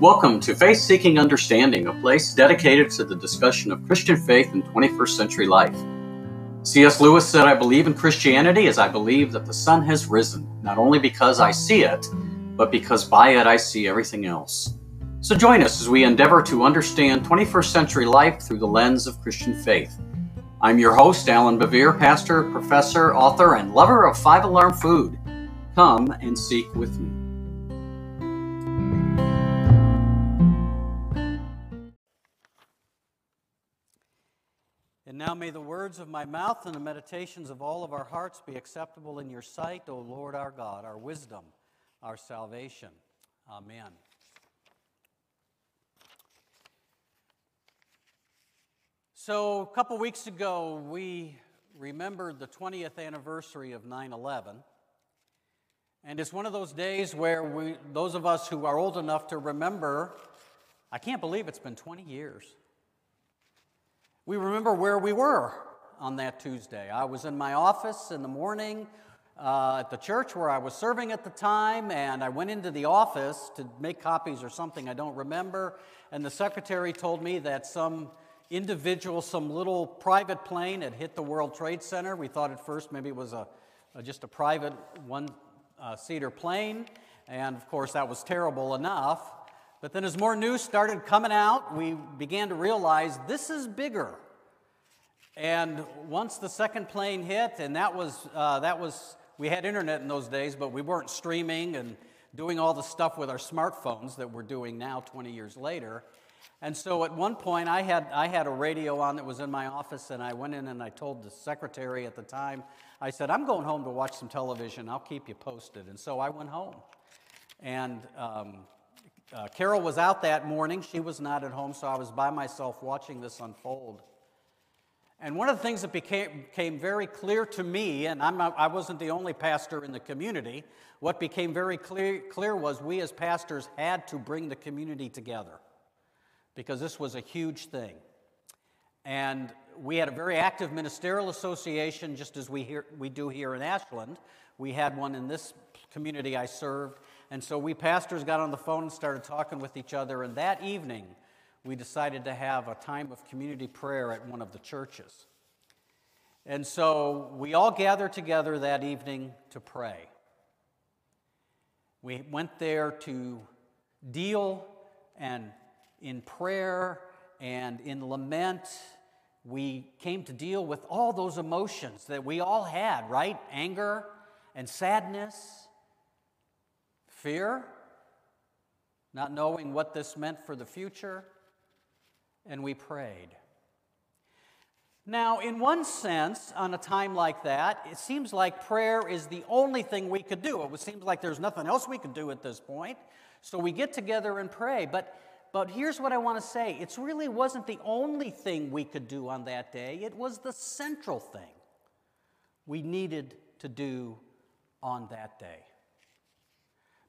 Welcome to Faith Seeking Understanding, a place dedicated to the discussion of Christian faith in 21st century life. C.S. Lewis said, I believe in Christianity as I believe that the sun has risen, not only because I see it, but because by it I see everything else. So join us as we endeavor to understand 21st century life through the lens of Christian faith. I'm your host, Allan Bevere, pastor, professor, author, and lover of five alarm food. Come and seek with me. And now may the words of my mouth and the meditations of all of our hearts be acceptable in your sight, O Lord our God, our wisdom, our salvation. Amen. So, a couple weeks ago, we remembered the 20th anniversary of 9 11. And it's one of those days where we, those of us who are old enough to remember, I can't believe it's been 20 years. We remember where we were on that Tuesday. I was in my office in the morning uh, at the church where I was serving at the time, and I went into the office to make copies or something I don't remember. And the secretary told me that some individual, some little private plane had hit the World Trade Center. We thought at first maybe it was a, a just a private one uh, seater plane, and of course that was terrible enough. But then, as more news started coming out, we began to realize this is bigger. And once the second plane hit, and that was, uh, that was, we had internet in those days, but we weren't streaming and doing all the stuff with our smartphones that we're doing now 20 years later. And so at one point, I had, I had a radio on that was in my office, and I went in and I told the secretary at the time, I said, I'm going home to watch some television. I'll keep you posted. And so I went home. And um, uh, Carol was out that morning. She was not at home, so I was by myself watching this unfold. And one of the things that became, very clear to me, and I'm not, I wasn't the only pastor in the community, what became very clear, clear was we as pastors had to bring the community together because this was a huge thing. And we had a very active ministerial association, just as we, hear, we do here in Ashland. We had one in this community I served. And so we pastors got on the phone and started talking with each other. And that evening, we decided to have a time of community prayer at one of the churches. And so we all gathered together that evening to pray. We went there to deal and in prayer and in lament. We came to deal with all those emotions that we all had, right? Anger and sadness fear, not knowing what this meant for the future, and we prayed. Now, in one sense, on a time like that, it seems like prayer is the only thing we could do. It seems like there's nothing else we could do at this point. So we get together and pray. But, but here's what I want to say it really wasn't the only thing we could do on that day, it was the central thing we needed to do on that day.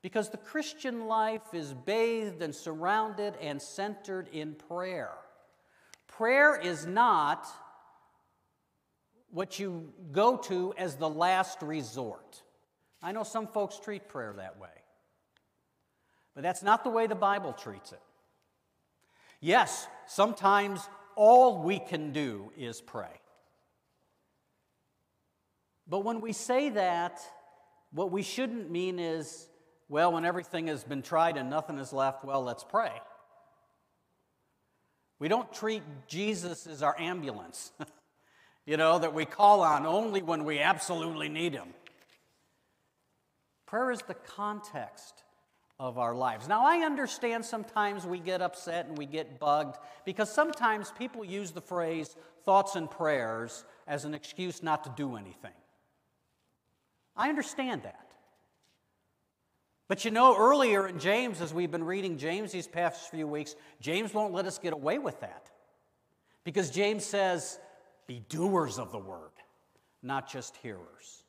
Because the Christian life is bathed and surrounded and centered in prayer. Prayer is not what you go to as the last resort. I know some folks treat prayer that way, but that's not the way the Bible treats it. Yes, sometimes all we can do is pray. But when we say that, what we shouldn't mean is well, when everything has been tried and nothing is left, well, let's pray. We don't treat Jesus as our ambulance, you know, that we call on only when we absolutely need him. Prayer is the context of our lives. Now, I understand sometimes we get upset and we get bugged because sometimes people use the phrase thoughts and prayers as an excuse not to do anything. I understand that. But you know, earlier in James, as we've been reading James these past few weeks, James won't let us get away with that. Because James says, be doers of the word, not just hearers.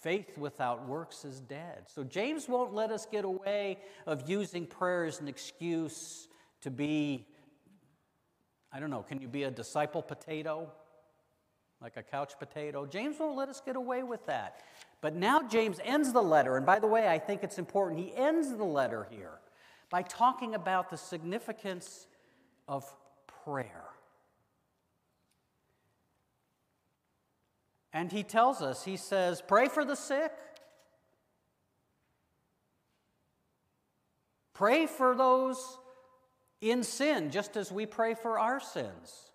Faith without works is dead. So James won't let us get away of using prayer as an excuse to be, I don't know, can you be a disciple potato? Like a couch potato? James won't let us get away with that. But now James ends the letter, and by the way, I think it's important. He ends the letter here by talking about the significance of prayer. And he tells us, he says, pray for the sick. Pray for those in sin, just as we pray for our sins.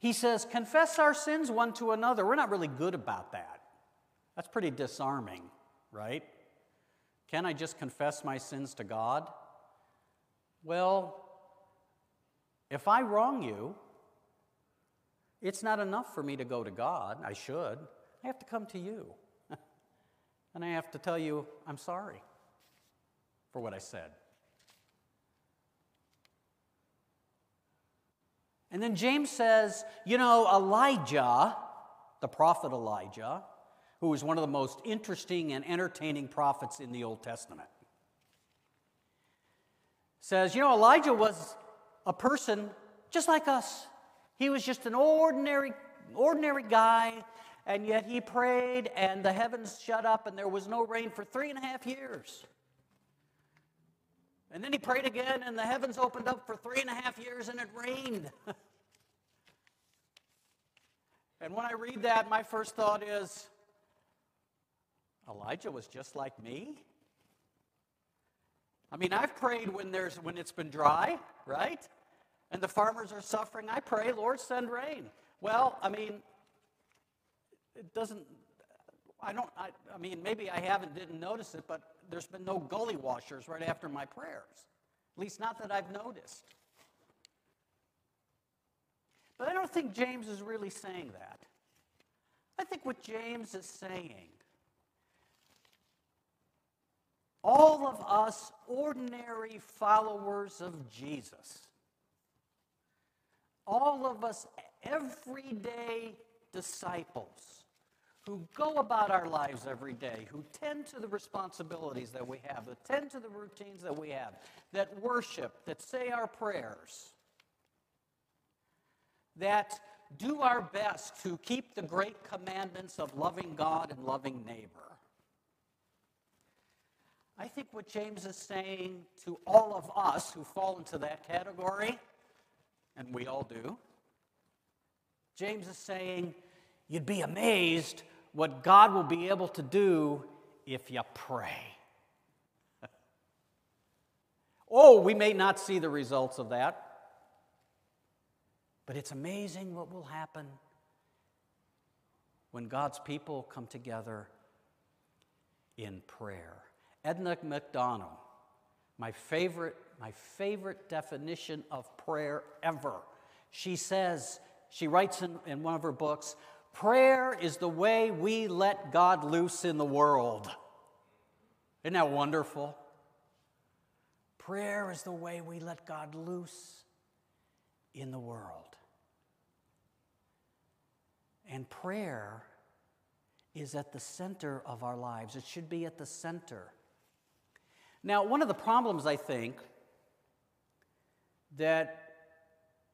He says, confess our sins one to another. We're not really good about that. That's pretty disarming, right? Can I just confess my sins to God? Well, if I wrong you, it's not enough for me to go to God. I should. I have to come to you. and I have to tell you, I'm sorry for what I said. And then James says, you know, Elijah, the prophet Elijah, who was one of the most interesting and entertaining prophets in the Old Testament, says, you know, Elijah was a person just like us. He was just an ordinary, ordinary guy, and yet he prayed, and the heavens shut up, and there was no rain for three and a half years. And then he prayed again, and the heavens opened up for three and a half years, and it rained. and when I read that, my first thought is Elijah was just like me. I mean, I've prayed when, there's, when it's been dry, right? and the farmers are suffering, I pray, Lord, send rain. Well, I mean, it doesn't, I don't, I, I mean, maybe I haven't, didn't notice it, but there's been no gully washers right after my prayers. At least not that I've noticed. But I don't think James is really saying that. I think what James is saying, all of us ordinary followers of Jesus, all of us everyday disciples who go about our lives every day, who tend to the responsibilities that we have, that tend to the routines that we have, that worship, that say our prayers, that do our best to keep the great commandments of loving God and loving neighbor. I think what James is saying to all of us who fall into that category and we all do. James is saying, You'd be amazed what God will be able to do if you pray. oh, we may not see the results of that, but it's amazing what will happen when God's people come together in prayer. Edna McDonald, my favorite my favorite definition of prayer ever. She says, she writes in, in one of her books, prayer is the way we let God loose in the world. Isn't that wonderful? Prayer is the way we let God loose in the world. And prayer is at the center of our lives. It should be at the center. Now, one of the problems, I think, that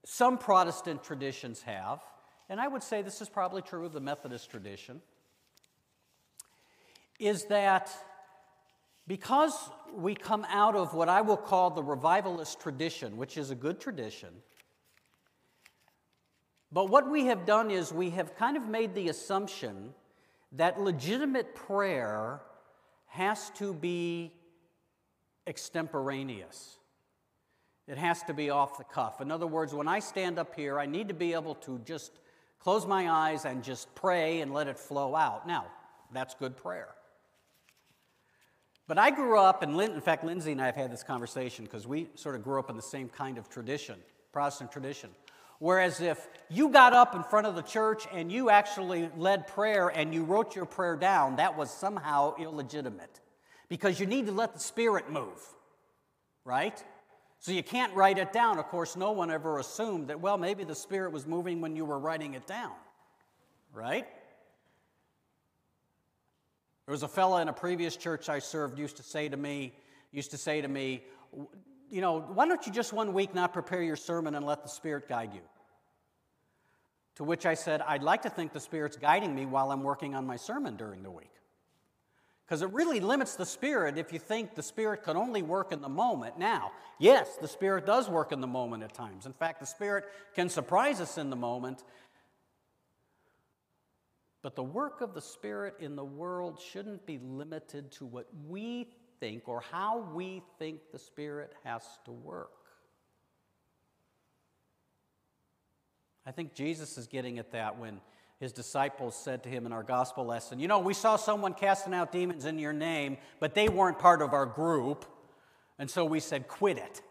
some Protestant traditions have, and I would say this is probably true of the Methodist tradition, is that because we come out of what I will call the revivalist tradition, which is a good tradition, but what we have done is we have kind of made the assumption that legitimate prayer has to be extemporaneous. It has to be off the cuff. In other words, when I stand up here, I need to be able to just close my eyes and just pray and let it flow out. Now, that's good prayer. But I grew up, and in fact, Lindsay and I have had this conversation because we sort of grew up in the same kind of tradition, Protestant tradition. Whereas if you got up in front of the church and you actually led prayer and you wrote your prayer down, that was somehow illegitimate because you need to let the Spirit move, right? So you can't write it down. Of course, no one ever assumed that, well, maybe the Spirit was moving when you were writing it down, right? There was a fellow in a previous church I served used to say to me, used to say to me, you know, why don't you just one week not prepare your sermon and let the Spirit guide you? To which I said, I'd like to think the Spirit's guiding me while I'm working on my sermon during the week. Because it really limits the Spirit if you think the Spirit can only work in the moment. Now, yes, the Spirit does work in the moment at times. In fact, the Spirit can surprise us in the moment. But the work of the Spirit in the world shouldn't be limited to what we think or how we think the Spirit has to work. I think Jesus is getting at that when his disciples said to him in our gospel lesson, You know, we saw someone casting out demons in your name, but they weren't part of our group. And so we said, Quit it.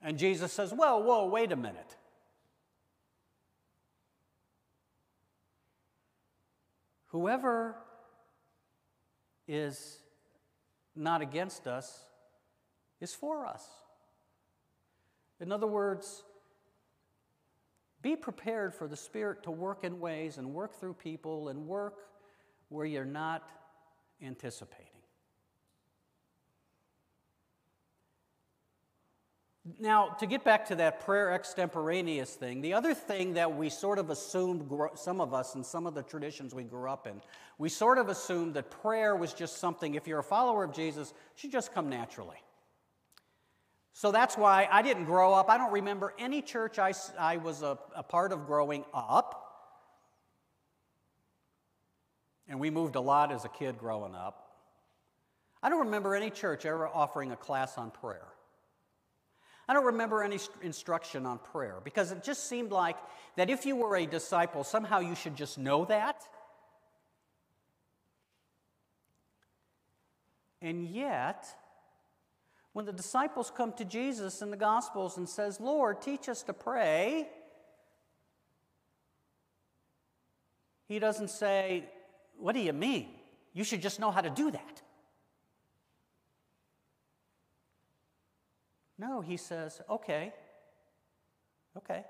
And Jesus says, Well, whoa, wait a minute. Whoever is not against us is for us. In other words, be prepared for the Spirit to work in ways and work through people and work where you're not anticipating. Now, to get back to that prayer extemporaneous thing, the other thing that we sort of assumed, some of us and some of the traditions we grew up in, we sort of assumed that prayer was just something, if you're a follower of Jesus, should just come naturally. So that's why I didn't grow up. I don't remember any church I, I was a, a part of growing up. And we moved a lot as a kid growing up. I don't remember any church ever offering a class on prayer. I don't remember any instruction on prayer because it just seemed like that if you were a disciple, somehow you should just know that. And yet, when the disciples come to Jesus in the Gospels and says, Lord, teach us to pray, he doesn't say, What do you mean? You should just know how to do that. No, he says, Okay, okay.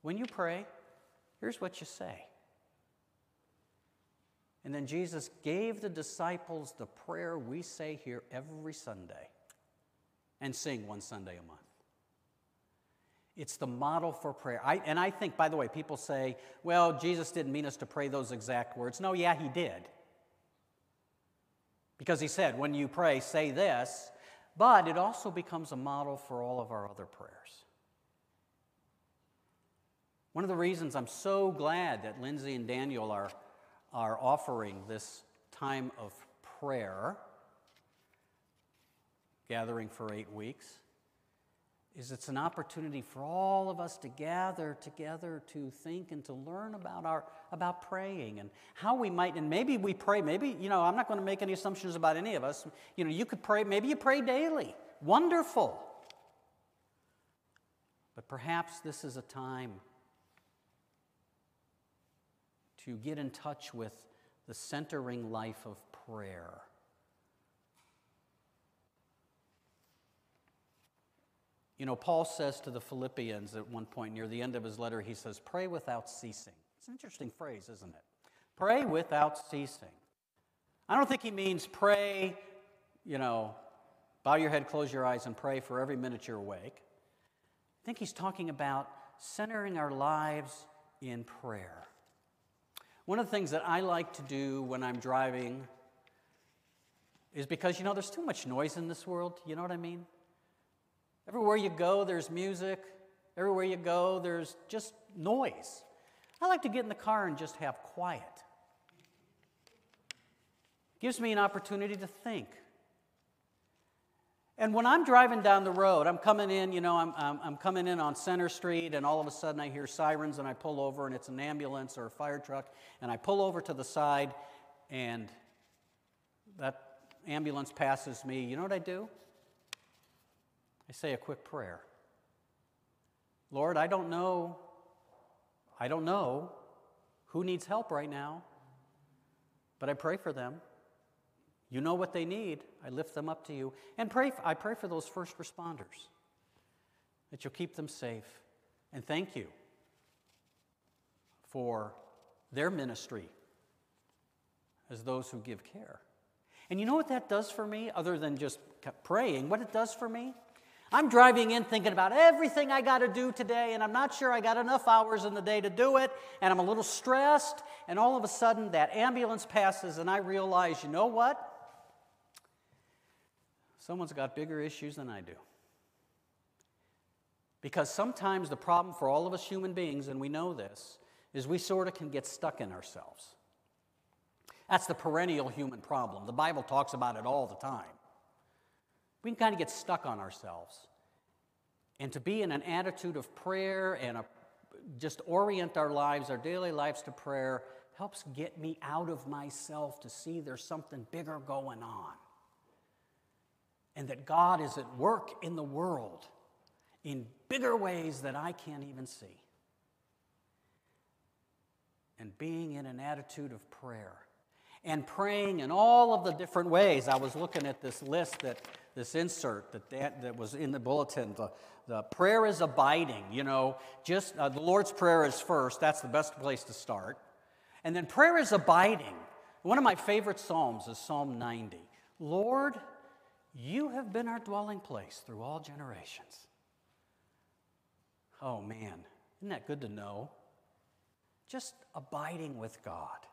When you pray, here's what you say. And then Jesus gave the disciples the prayer we say here every Sunday and sing one Sunday a month. It's the model for prayer. I, and I think, by the way, people say, well, Jesus didn't mean us to pray those exact words. No, yeah, he did. Because he said, when you pray, say this, but it also becomes a model for all of our other prayers. One of the reasons I'm so glad that Lindsay and Daniel are, are offering this time of prayer gathering for eight weeks is it's an opportunity for all of us to gather together to think and to learn about our about praying and how we might and maybe we pray maybe you know i'm not going to make any assumptions about any of us. You know you could pray maybe you pray daily. Wonderful. But perhaps this is a time to get in touch with the centering life of prayer You know, Paul says to the Philippians at one point near the end of his letter, he says, Pray without ceasing. It's an interesting phrase, isn't it? Pray without ceasing. I don't think he means pray, you know, bow your head, close your eyes, and pray for every minute you're awake. I think he's talking about centering our lives in prayer. One of the things that I like to do when I'm driving is because, you know, there's too much noise in this world. You know what I mean? Everywhere you go, there's music. Everywhere you go, there's just noise. I like to get in the car and just have quiet. Gives me an opportunity to think. And when I'm driving down the road, I'm coming in, you know, I'm, I'm, I'm, coming in on Center Street, and all of a sudden I hear sirens, and I pull over, and it's an ambulance or a fire truck, and I pull over to the side, and that ambulance passes me. You know what I do? I say a quick prayer. Lord, I don't know, I don't know who needs help right now, but I pray for them. You know what they need. I lift them up to you. And pray, I pray for those first responders that you'll keep them safe. And thank you for their ministry as those who give care. And you know what that does for me, other than just praying? What it does for me? I'm driving in thinking about everything I got to do today, and I'm not sure I got enough hours in the day to do it, and I'm a little stressed, and all of a sudden that ambulance passes, and I realize, you know what? Someone's got bigger issues than I do. Because sometimes the problem for all of us human beings, and we know this, is we sort of can get stuck in ourselves. That's the perennial human problem. The Bible talks about it all the time. We can kind of get stuck on ourselves. And to be in an attitude of prayer and a, just orient our lives, our daily lives to prayer, helps get me out of myself to see there's something bigger going on. And that God is at work in the world in bigger ways that I can't even see. And being in an attitude of prayer and praying in all of the different ways. I was looking at this list that this insert that, that, that was in the bulletin. The, the prayer is abiding, you know, just uh, the Lord's Prayer is first. That's the best place to start. And then prayer is abiding. One of my favorite Psalms is Psalm 90. Lord, you have been our dwelling place through all generations. Oh man, isn't that good to know? Just abiding with God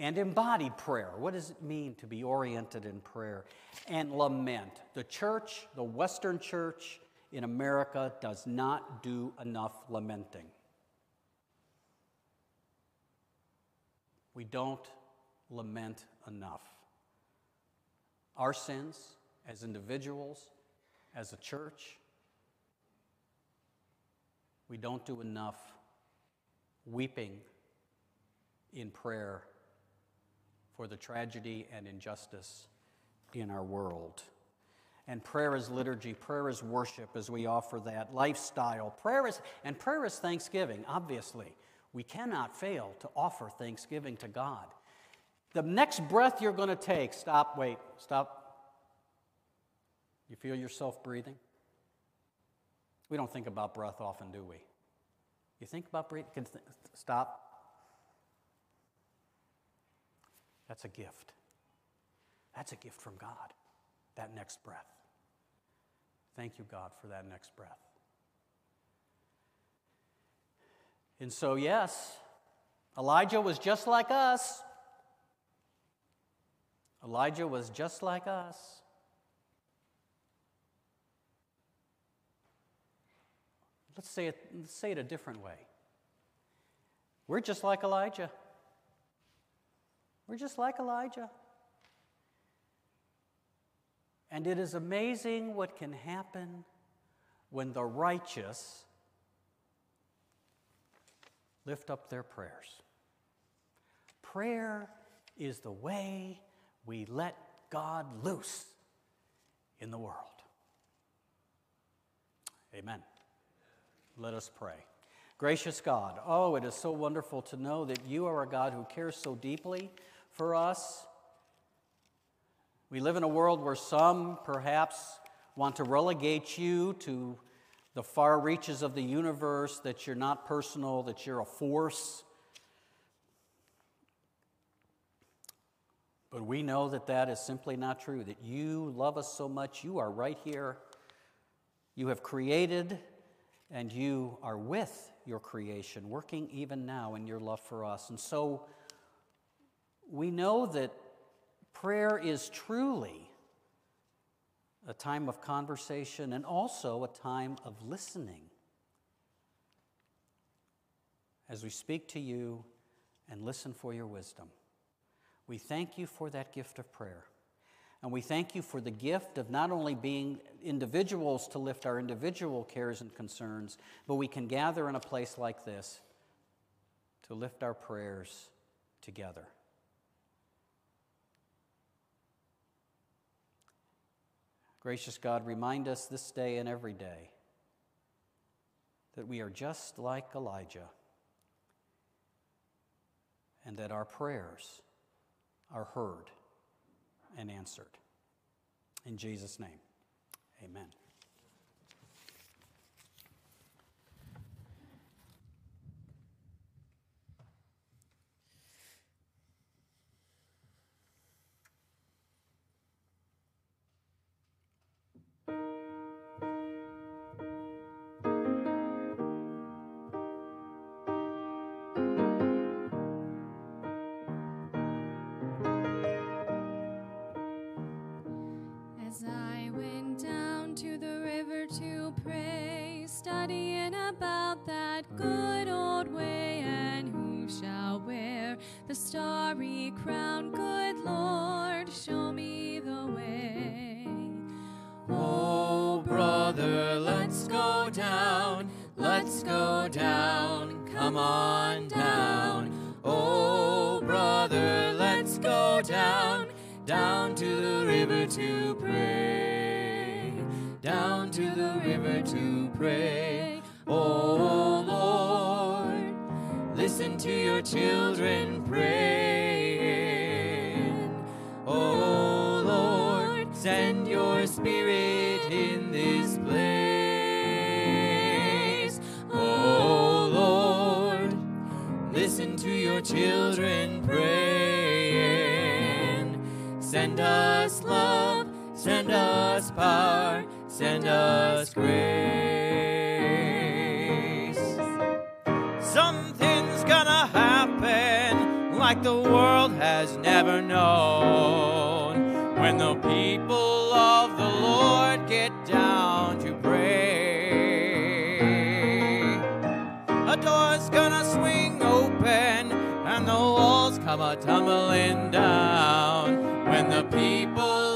and embodied prayer. What does it mean to be oriented in prayer? And lament. The church, the Western church in America, does not do enough lamenting. We don't lament enough. Our sins as individuals, as a church, we don't do enough weeping in prayer for the tragedy and injustice in our world. And prayer is liturgy, prayer is worship as we offer that, lifestyle. Prayer is, and prayer is thanksgiving, obviously. We cannot fail to offer thanksgiving to God. The next breath you're going to take, stop, wait, stop. You feel yourself breathing? We don't think about breath often, do we? You think about breathing? Stop. That's a gift. That's a gift from God, that next breath. Thank you, God, for that next breath. And so, yes, Elijah was just like us. Elijah was just like us. Let's say it, let's say it a different way. We're just like Elijah. We're just like Elijah. And it is amazing what can happen when the righteous lift up their prayers. Prayer is the way we let God loose in the world. Amen. Let us pray. Gracious God, oh, it is so wonderful to know that you are a God who cares so deeply for us. We live in a world where some perhaps want to relegate you to the far reaches of the universe, that you're not personal, that you're a force. But we know that that is simply not true, that you love us so much. You are right here. You have created and you are with your creation, working even now in your love for us. And so, we know that prayer is truly a time of conversation and also a time of listening as we speak to you and listen for your wisdom. We thank you for that gift of prayer. And we thank you for the gift of not only being individuals to lift our individual cares and concerns, but we can gather in a place like this to lift our prayers together. Gracious God, remind us this day and every day that we are just like Elijah and that our prayers are heard and answered. In Jesus' name, amen. That good old way, and who shall wear the starry crown? Good Lord, show me the way. Oh, brother, let's go down, let's go down, come on down. Oh, brother, let's go down, down to the river to pray, to the river to pray. Oh, Lord, listen to your children praying. Oh, Lord, send your spirit in this place. Oh, Lord, listen to your children praying. Send us love, send us power, send us grace. Something's gonna happen like the world has never known when the people of the Lord get down to pray. A door's gonna swing open and the walls come a tumbling down when the people